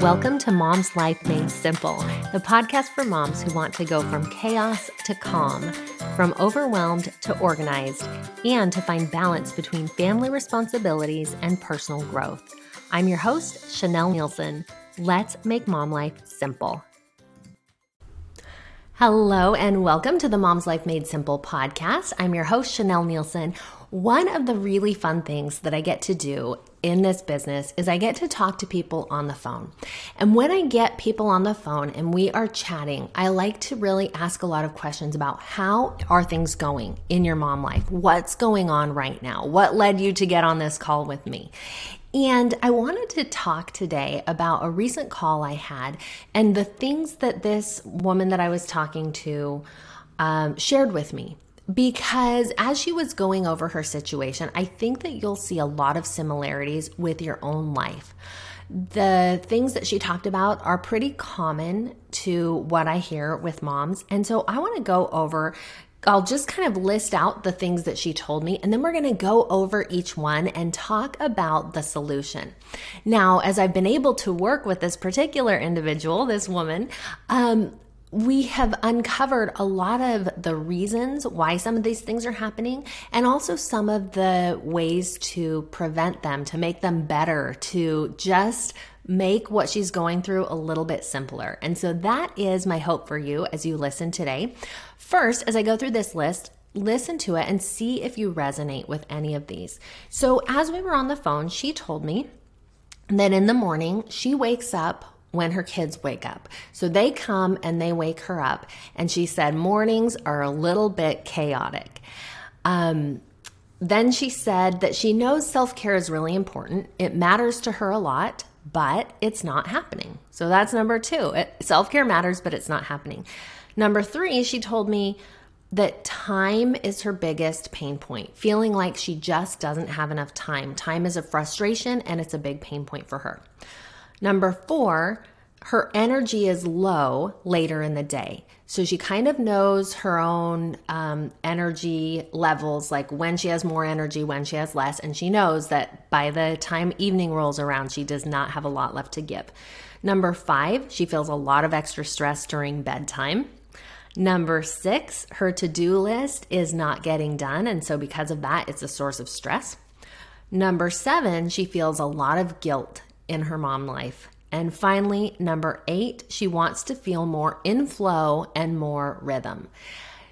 Welcome to Mom's Life Made Simple, the podcast for moms who want to go from chaos to calm, from overwhelmed to organized, and to find balance between family responsibilities and personal growth. I'm your host, Chanelle Neilson. Let's make mom life simple. Hello, and welcome to the Mom's Life Made Simple podcast. I'm your host, Chanelle Neilson. One of the really fun things that I get to do in this business is I get to talk to people on the phone. And when I get people on the phone and we are chatting, I like to really ask a lot of questions about how are things going in your mom life? What's going on right now? What led you to get on this call with me? And I wanted to talk today about a recent call I had and the things that this woman that I was talking to um, shared with me because as she was going over her situation, I think that you'll see a lot of similarities with your own life. The things that she talked about are pretty common to what I hear with moms. And so I want to go over I'll just kind of list out the things that she told me, and then we're going to go over each one and talk about the solution. Now, as I've been able to work with this particular individual, this woman, um, we have uncovered a lot of the reasons why some of these things are happening and also some of the ways to prevent them, to make them better, to just make what she's going through a little bit simpler. And so that is my hope for you as you listen today. First, as I go through this list, listen to it and see if you resonate with any of these. So as we were on the phone, she told me that in the morning she wakes up when her kids wake up. So they come and they wake her up. And she said, mornings are a little bit chaotic. Um, then she said that she knows self care is really important. It matters to her a lot, but it's not happening. So that's number two. Self care matters, but it's not happening. Number three, she told me that time is her biggest pain point, feeling like she just doesn't have enough time. Time is a frustration and it's a big pain point for her. Number four, her energy is low later in the day. So she kind of knows her own um, energy levels, like when she has more energy, when she has less. And she knows that by the time evening rolls around, she does not have a lot left to give. Number five, she feels a lot of extra stress during bedtime. Number six, her to do list is not getting done. And so, because of that, it's a source of stress. Number seven, she feels a lot of guilt in her mom life. And finally, number eight, she wants to feel more in flow and more rhythm.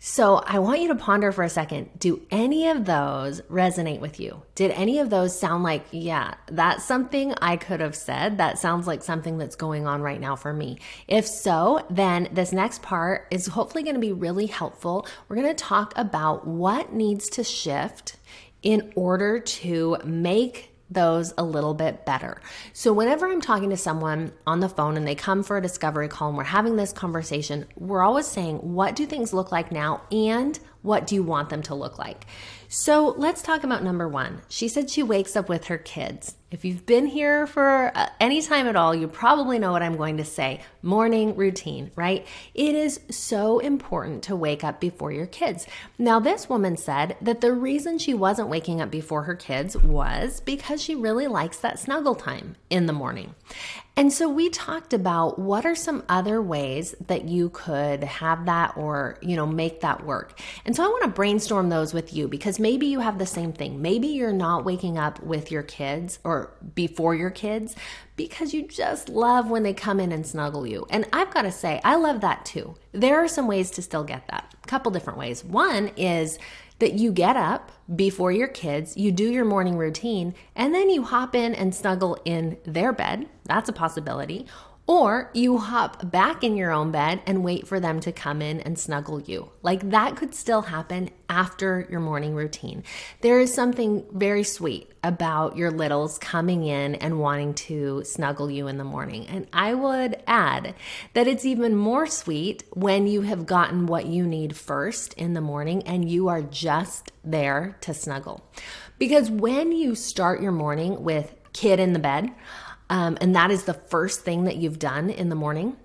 So I want you to ponder for a second do any of those resonate with you? Did any of those sound like, yeah, that's something I could have said? That sounds like something that's going on right now for me. If so, then this next part is hopefully going to be really helpful. We're going to talk about what needs to shift in order to make those a little bit better. So, whenever I'm talking to someone on the phone and they come for a discovery call and we're having this conversation, we're always saying, What do things look like now? And what do you want them to look like? So let's talk about number one. She said she wakes up with her kids. If you've been here for uh, any time at all, you probably know what I'm going to say morning routine, right? It is so important to wake up before your kids. Now, this woman said that the reason she wasn't waking up before her kids was because she really likes that snuggle time in the morning. And so we talked about what are some other ways that you could have that or, you know, make that work. And so I want to brainstorm those with you because maybe you have the same thing. Maybe you're not waking up with your kids or before your kids because you just love when they come in and snuggle you. And I've got to say, I love that too. There are some ways to still get that. A couple different ways. One is that you get up before your kids, you do your morning routine, and then you hop in and snuggle in their bed. That's a possibility. Or you hop back in your own bed and wait for them to come in and snuggle you. Like that could still happen after your morning routine. There is something very sweet about your littles coming in and wanting to snuggle you in the morning. And I would add that it's even more sweet when you have gotten what you need first in the morning and you are just there to snuggle. Because when you start your morning with kid in the bed, um, and that is the first thing that you've done in the morning,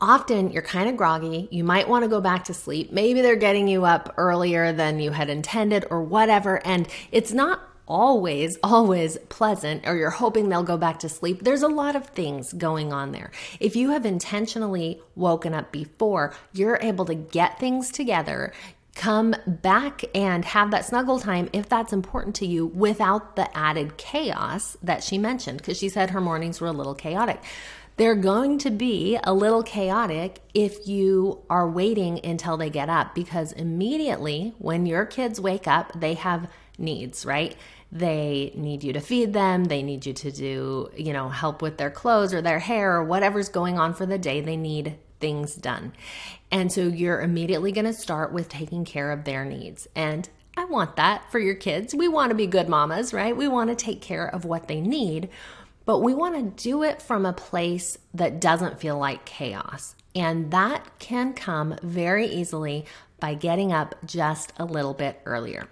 often you're kind of groggy. You might want to go back to sleep. Maybe they're getting you up earlier than you had intended or whatever. And it's not always, always pleasant, or you're hoping they'll go back to sleep. There's a lot of things going on there. If you have intentionally woken up before, you're able to get things together come back and have that snuggle time if that's important to you without the added chaos that she mentioned because she said her mornings were a little chaotic. They're going to be a little chaotic if you are waiting until they get up because immediately when your kids wake up, they have needs, right? They need you to feed them. They need you to do, you know, help with their clothes or their hair or whatever's going on for the day. They need things done. And so you're immediately going to start with taking care of their needs. And I want that for your kids. We want to be good mamas, right? We want to take care of what they need but we want to do it from a place that doesn't feel like chaos. And that can come very easily by getting up just a little bit earlier.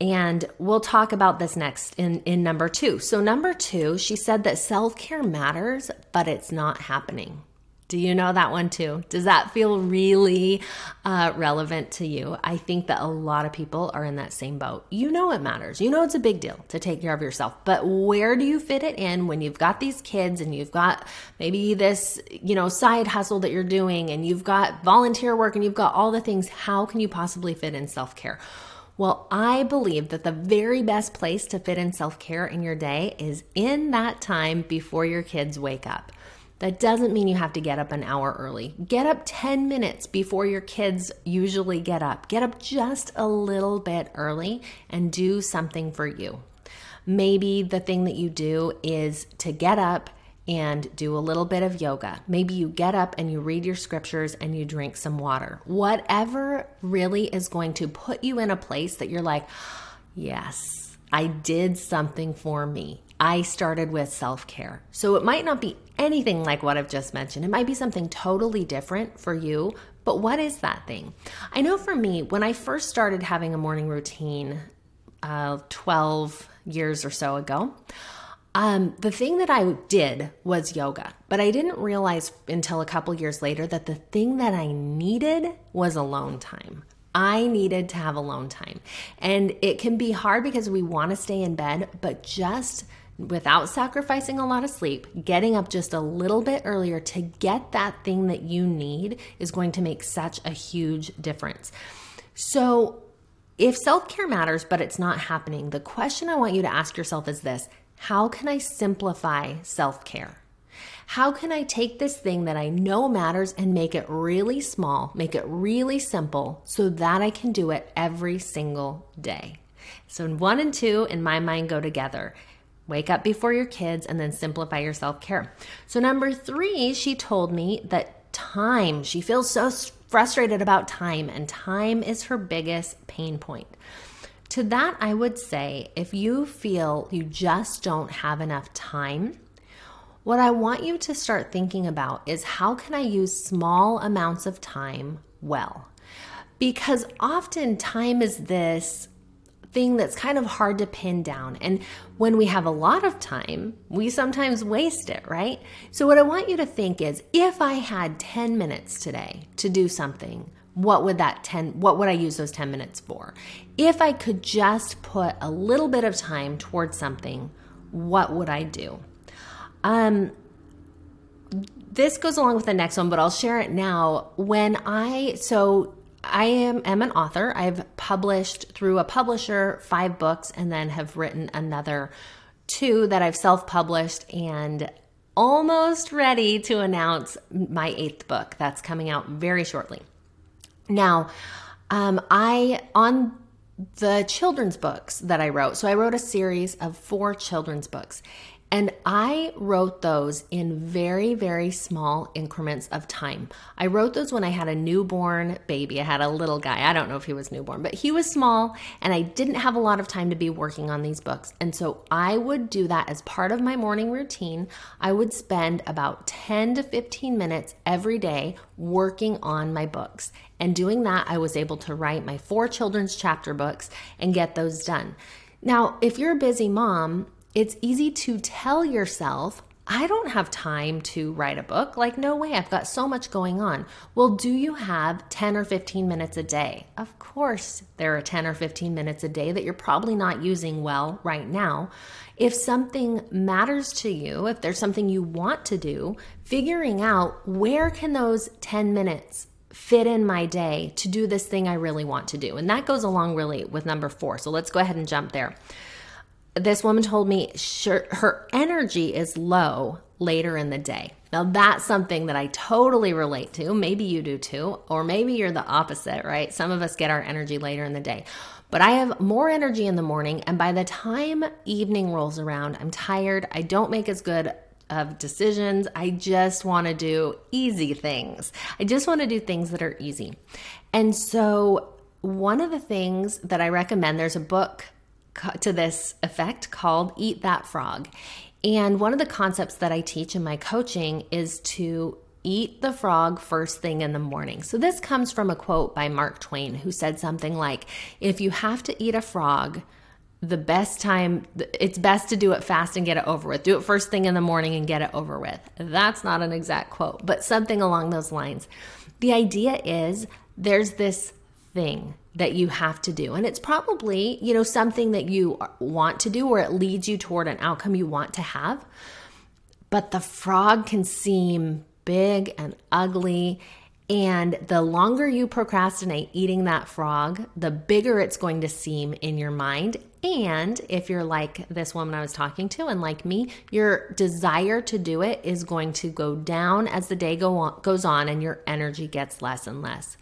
And we'll talk about this next in, in number two. So, number two, she said that self care matters, but it's not happening. Do you know that one too? Does that feel really uh, relevant to you? I think that a lot of people are in that same boat. You know it matters. You know it's a big deal to take care of yourself. But where do you fit it in when you've got these kids and you've got maybe this, you know, side hustle that you're doing and you've got volunteer work and you've got all the things? How can you possibly fit in self care? Well, I believe that the very best place to fit in self care in your day is in that time before your kids wake up. That doesn't mean you have to get up an hour early. Get up 10 minutes before your kids usually get up. Get up just a little bit early and do something for you. Maybe the thing that you do is to get up and do a little bit of yoga. Maybe you get up and you read your scriptures and you drink some water. Whatever really is going to put you in a place that you're like, yes, I did something for me. I started with self care. So it might not be anything like what I've just mentioned. It might be something totally different for you, but what is that thing? I know for me, when I first started having a morning routine uh, 12 years or so ago, um, the thing that I did was yoga, but I didn't realize until a couple years later that the thing that I needed was alone time. I needed to have alone time. And it can be hard because we want to stay in bed, but just without sacrificing a lot of sleep, getting up just a little bit earlier to get that thing that you need is going to make such a huge difference. So, if self care matters, but it's not happening, the question I want you to ask yourself is this How can I simplify self care? How can I take this thing that I know matters and make it really small, make it really simple so that I can do it every single day? So, one and two in my mind go together. Wake up before your kids and then simplify your self care. So, number three, she told me that time, she feels so frustrated about time, and time is her biggest pain point. To that, I would say if you feel you just don't have enough time, what I want you to start thinking about is how can I use small amounts of time well? Because often time is this thing that's kind of hard to pin down. And when we have a lot of time, we sometimes waste it, right? So, what I want you to think is if I had 10 minutes today to do something, what would that 10 what would I use those 10 minutes for? If I could just put a little bit of time towards something, what would I do? Um this goes along with the next one, but I'll share it now. When I so I am, am an author. I've published through a publisher five books and then have written another two that I've self published and almost ready to announce my eighth book that's coming out very shortly. Now, um, I, on the children's books that I wrote, so I wrote a series of four children's books. And I wrote those in very, very small increments of time. I wrote those when I had a newborn baby. I had a little guy. I don't know if he was newborn, but he was small and I didn't have a lot of time to be working on these books. And so I would do that as part of my morning routine. I would spend about 10 to 15 minutes every day working on my books. And doing that, I was able to write my four children's chapter books and get those done. Now, if you're a busy mom, it's easy to tell yourself, I don't have time to write a book. Like, no way, I've got so much going on. Well, do you have 10 or 15 minutes a day? Of course, there are 10 or 15 minutes a day that you're probably not using well right now. If something matters to you, if there's something you want to do, figuring out where can those 10 minutes fit in my day to do this thing I really want to do. And that goes along really with number four. So let's go ahead and jump there. This woman told me sure, her energy is low later in the day. Now, that's something that I totally relate to. Maybe you do too, or maybe you're the opposite, right? Some of us get our energy later in the day. But I have more energy in the morning, and by the time evening rolls around, I'm tired. I don't make as good of decisions. I just want to do easy things. I just want to do things that are easy. And so, one of the things that I recommend, there's a book to this effect called Eat That Frog. And one of the concepts that I teach in my coaching is to eat the frog first thing in the morning. So, this comes from a quote by Mark Twain, who said something like, If you have to eat a frog, the best time, it's best to do it fast and get it over with. Do it first thing in the morning and get it over with. That's not an exact quote, but something along those lines. The idea is there's this thing that you have to do. And it's probably, you know, something that you want to do or it leads you toward an outcome you want to have. But the frog can seem big and ugly and the longer you procrastinate eating that frog, the bigger it's going to seem in your mind. And if you're like this woman I was talking to and like me, your desire to do it is going to go down as the day go on, goes on and your energy gets less and less.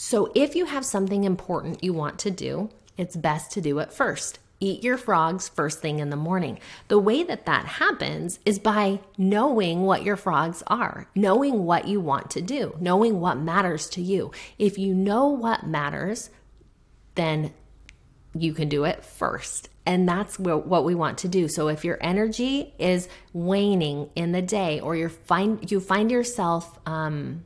So if you have something important you want to do, it's best to do it first. Eat your frogs first thing in the morning. The way that that happens is by knowing what your frogs are, knowing what you want to do, knowing what matters to you. If you know what matters, then you can do it first. And that's what we want to do. So if your energy is waning in the day or you find you find yourself um,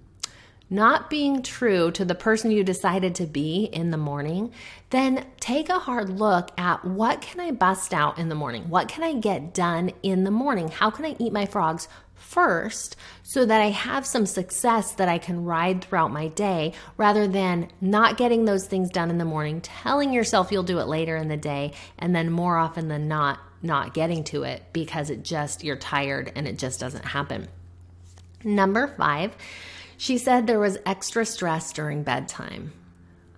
not being true to the person you decided to be in the morning, then take a hard look at what can I bust out in the morning? What can I get done in the morning? How can I eat my frogs first so that I have some success that I can ride throughout my day rather than not getting those things done in the morning, telling yourself you'll do it later in the day, and then more often than not, not getting to it because it just, you're tired and it just doesn't happen. Number five, she said there was extra stress during bedtime.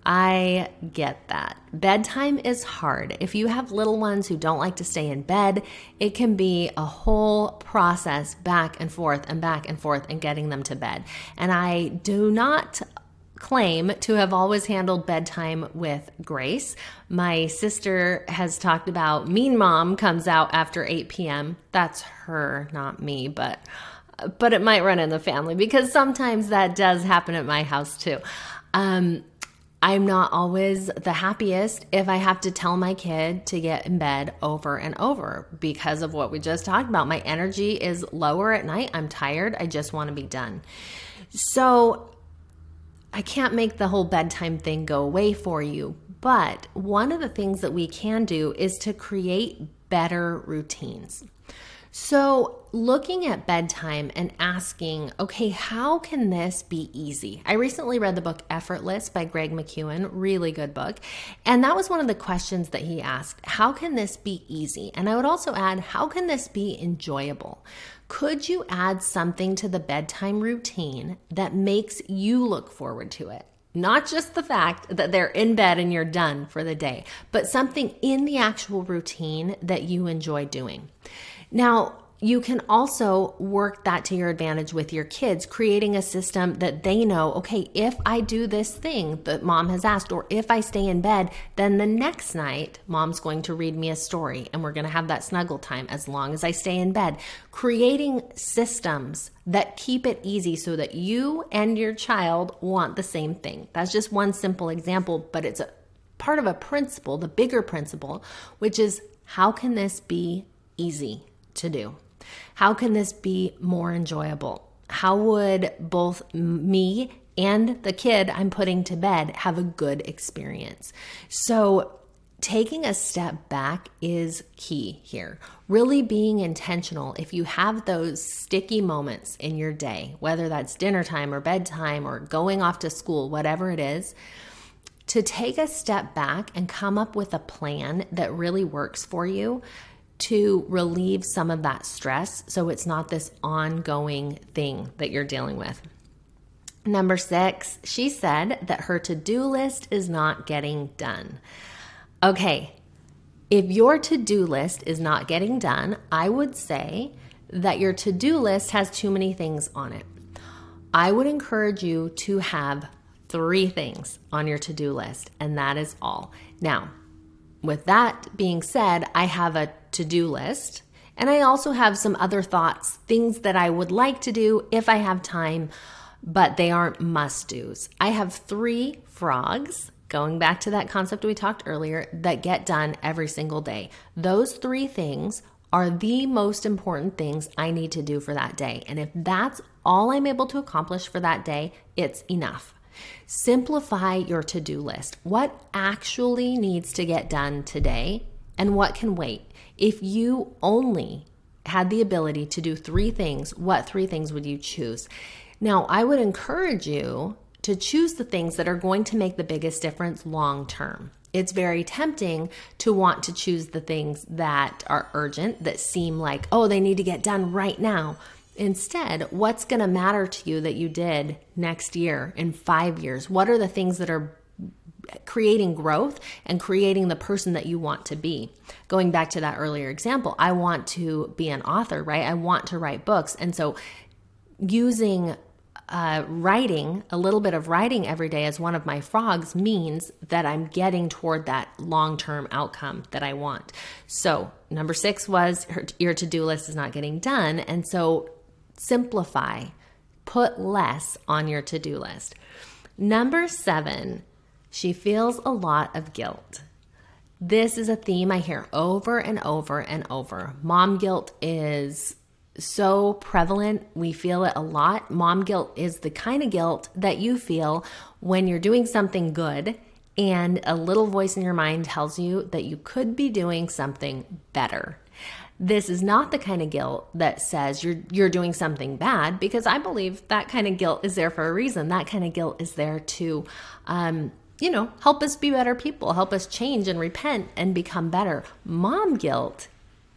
I get that. Bedtime is hard. If you have little ones who don't like to stay in bed, it can be a whole process back and forth and back and forth and getting them to bed. And I do not claim to have always handled bedtime with grace. My sister has talked about Mean Mom comes out after 8 p.m. That's her, not me, but but it might run in the family because sometimes that does happen at my house too. Um, I'm not always the happiest if I have to tell my kid to get in bed over and over because of what we just talked about. My energy is lower at night. I'm tired. I just want to be done. So I can't make the whole bedtime thing go away for you. But one of the things that we can do is to create better routines. So, looking at bedtime and asking, okay, how can this be easy? I recently read the book Effortless by Greg McKeown, really good book. And that was one of the questions that he asked how can this be easy? And I would also add, how can this be enjoyable? Could you add something to the bedtime routine that makes you look forward to it? Not just the fact that they're in bed and you're done for the day, but something in the actual routine that you enjoy doing. Now, you can also work that to your advantage with your kids, creating a system that they know, okay, if I do this thing that mom has asked, or if I stay in bed, then the next night mom's going to read me a story and we're going to have that snuggle time as long as I stay in bed. Creating systems that keep it easy so that you and your child want the same thing. That's just one simple example, but it's a part of a principle, the bigger principle, which is how can this be easy to do? How can this be more enjoyable? How would both me and the kid I'm putting to bed have a good experience? So, taking a step back is key here. Really being intentional. If you have those sticky moments in your day, whether that's dinner time or bedtime or going off to school, whatever it is, to take a step back and come up with a plan that really works for you to relieve some of that stress so it's not this ongoing thing that you're dealing with. Number six, she said that her to do list is not getting done. Okay, if your to do list is not getting done, I would say that your to do list has too many things on it. I would encourage you to have three things on your to do list, and that is all. Now, with that being said, I have a to do list, and I also have some other thoughts, things that I would like to do if I have time, but they aren't must do's. I have three frogs going back to that concept we talked earlier, that get done every single day. Those three things are the most important things I need to do for that day. And if that's all I'm able to accomplish for that day, it's enough. Simplify your to do list. What actually needs to get done today and what can wait? If you only had the ability to do three things, what three things would you choose? Now, I would encourage you to choose the things that are going to make the biggest difference long term. It's very tempting to want to choose the things that are urgent, that seem like, oh, they need to get done right now. Instead, what's going to matter to you that you did next year, in five years? What are the things that are creating growth and creating the person that you want to be. Going back to that earlier example, I want to be an author, right? I want to write books. And so using uh, writing, a little bit of writing every day as one of my frogs means that I'm getting toward that long term outcome that I want. So, number six was your to do list is not getting done. And so, simplify, put less on your to do list. Number seven, she feels a lot of guilt. This is a theme I hear over and over and over. Mom guilt is so prevalent. We feel it a lot. Mom guilt is the kind of guilt that you feel when you're doing something good and a little voice in your mind tells you that you could be doing something better. This is not the kind of guilt that says you're you're doing something bad because I believe that kind of guilt is there for a reason. That kind of guilt is there to um, you know, help us be better people, help us change and repent and become better. Mom guilt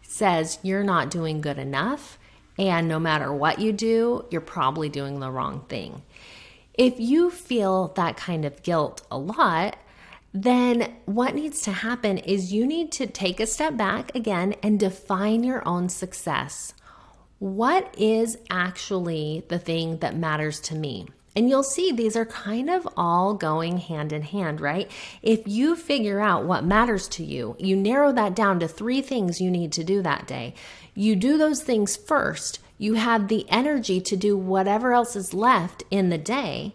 says you're not doing good enough and no matter what you do, you're probably doing the wrong thing. If you feel that kind of guilt a lot, then what needs to happen is you need to take a step back again and define your own success. What is actually the thing that matters to me? And you'll see these are kind of all going hand in hand, right? If you figure out what matters to you, you narrow that down to three things you need to do that day. You do those things first, you have the energy to do whatever else is left in the day.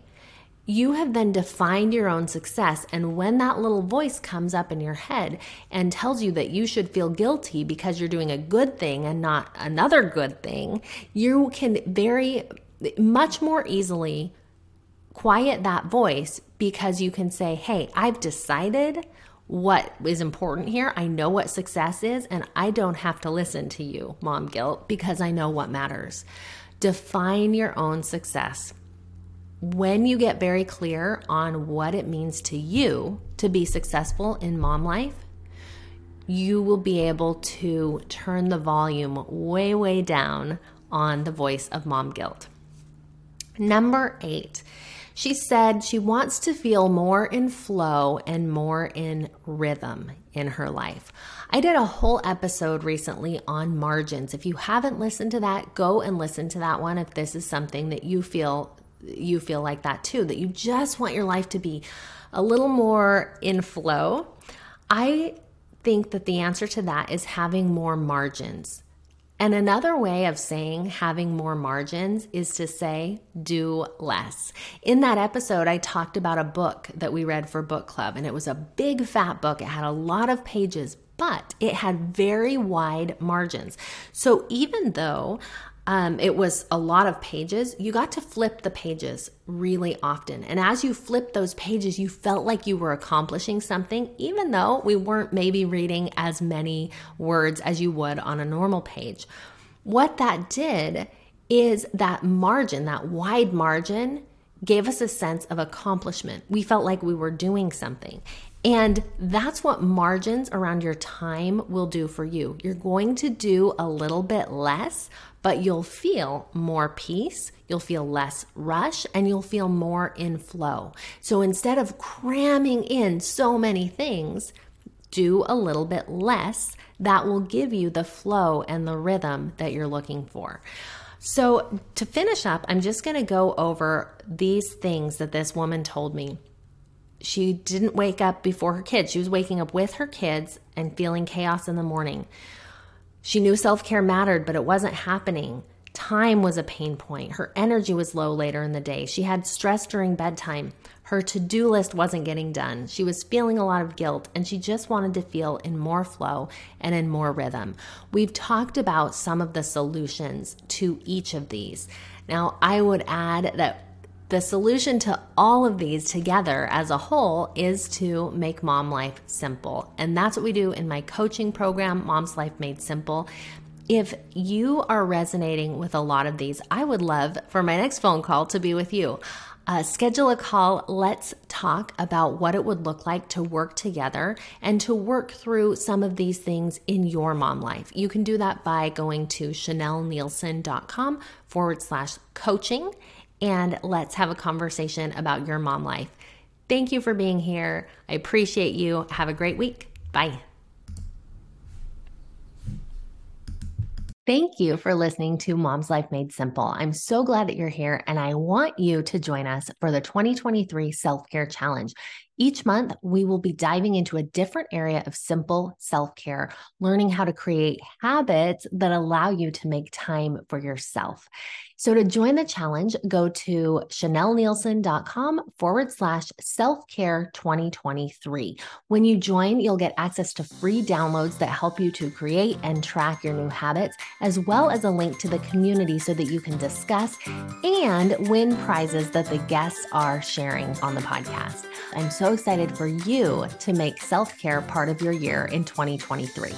You have then defined your own success. And when that little voice comes up in your head and tells you that you should feel guilty because you're doing a good thing and not another good thing, you can very much more easily quiet that voice because you can say, Hey, I've decided what is important here. I know what success is, and I don't have to listen to you, mom guilt, because I know what matters. Define your own success. When you get very clear on what it means to you to be successful in mom life, you will be able to turn the volume way, way down on the voice of mom guilt. Number eight she said she wants to feel more in flow and more in rhythm in her life. I did a whole episode recently on margins. If you haven't listened to that, go and listen to that one if this is something that you feel you feel like that too, that you just want your life to be a little more in flow. I think that the answer to that is having more margins. And another way of saying having more margins is to say do less. In that episode, I talked about a book that we read for book club, and it was a big fat book. It had a lot of pages, but it had very wide margins. So even though Um, it was a lot of pages. You got to flip the pages really often. And as you flipped those pages, you felt like you were accomplishing something, even though we weren't maybe reading as many words as you would on a normal page. What that did is that margin, that wide margin, gave us a sense of accomplishment. We felt like we were doing something. And that's what margins around your time will do for you. You're going to do a little bit less, but you'll feel more peace, you'll feel less rush, and you'll feel more in flow. So instead of cramming in so many things, do a little bit less. That will give you the flow and the rhythm that you're looking for. So, to finish up, I'm just going to go over these things that this woman told me she didn't wake up before her kids. She was waking up with her kids and feeling chaos in the morning. She knew self care mattered, but it wasn't happening. Time was a pain point. Her energy was low later in the day. She had stress during bedtime. Her to do list wasn't getting done. She was feeling a lot of guilt and she just wanted to feel in more flow and in more rhythm. We've talked about some of the solutions to each of these. Now, I would add that the solution to all of these together as a whole is to make mom life simple. And that's what we do in my coaching program, Mom's Life Made Simple. If you are resonating with a lot of these, I would love for my next phone call to be with you. Uh, schedule a call. Let's talk about what it would look like to work together and to work through some of these things in your mom life. You can do that by going to chanelleneilson.com forward slash coaching and let's have a conversation about your mom life. Thank you for being here. I appreciate you. Have a great week. Bye. Thank you for listening to Mom's Life Made Simple. I'm so glad that you're here, and I want you to join us for the 2023 Self Care Challenge. Each month, we will be diving into a different area of simple self care, learning how to create habits that allow you to make time for yourself. So to join the challenge, go to chanelleneilson.com forward slash self care 2023. When you join, you'll get access to free downloads that help you to create and track your new habits, as well as a link to the community so that you can discuss and win prizes that the guests are sharing on the podcast. I'm so excited for you to make self care part of your year in 2023.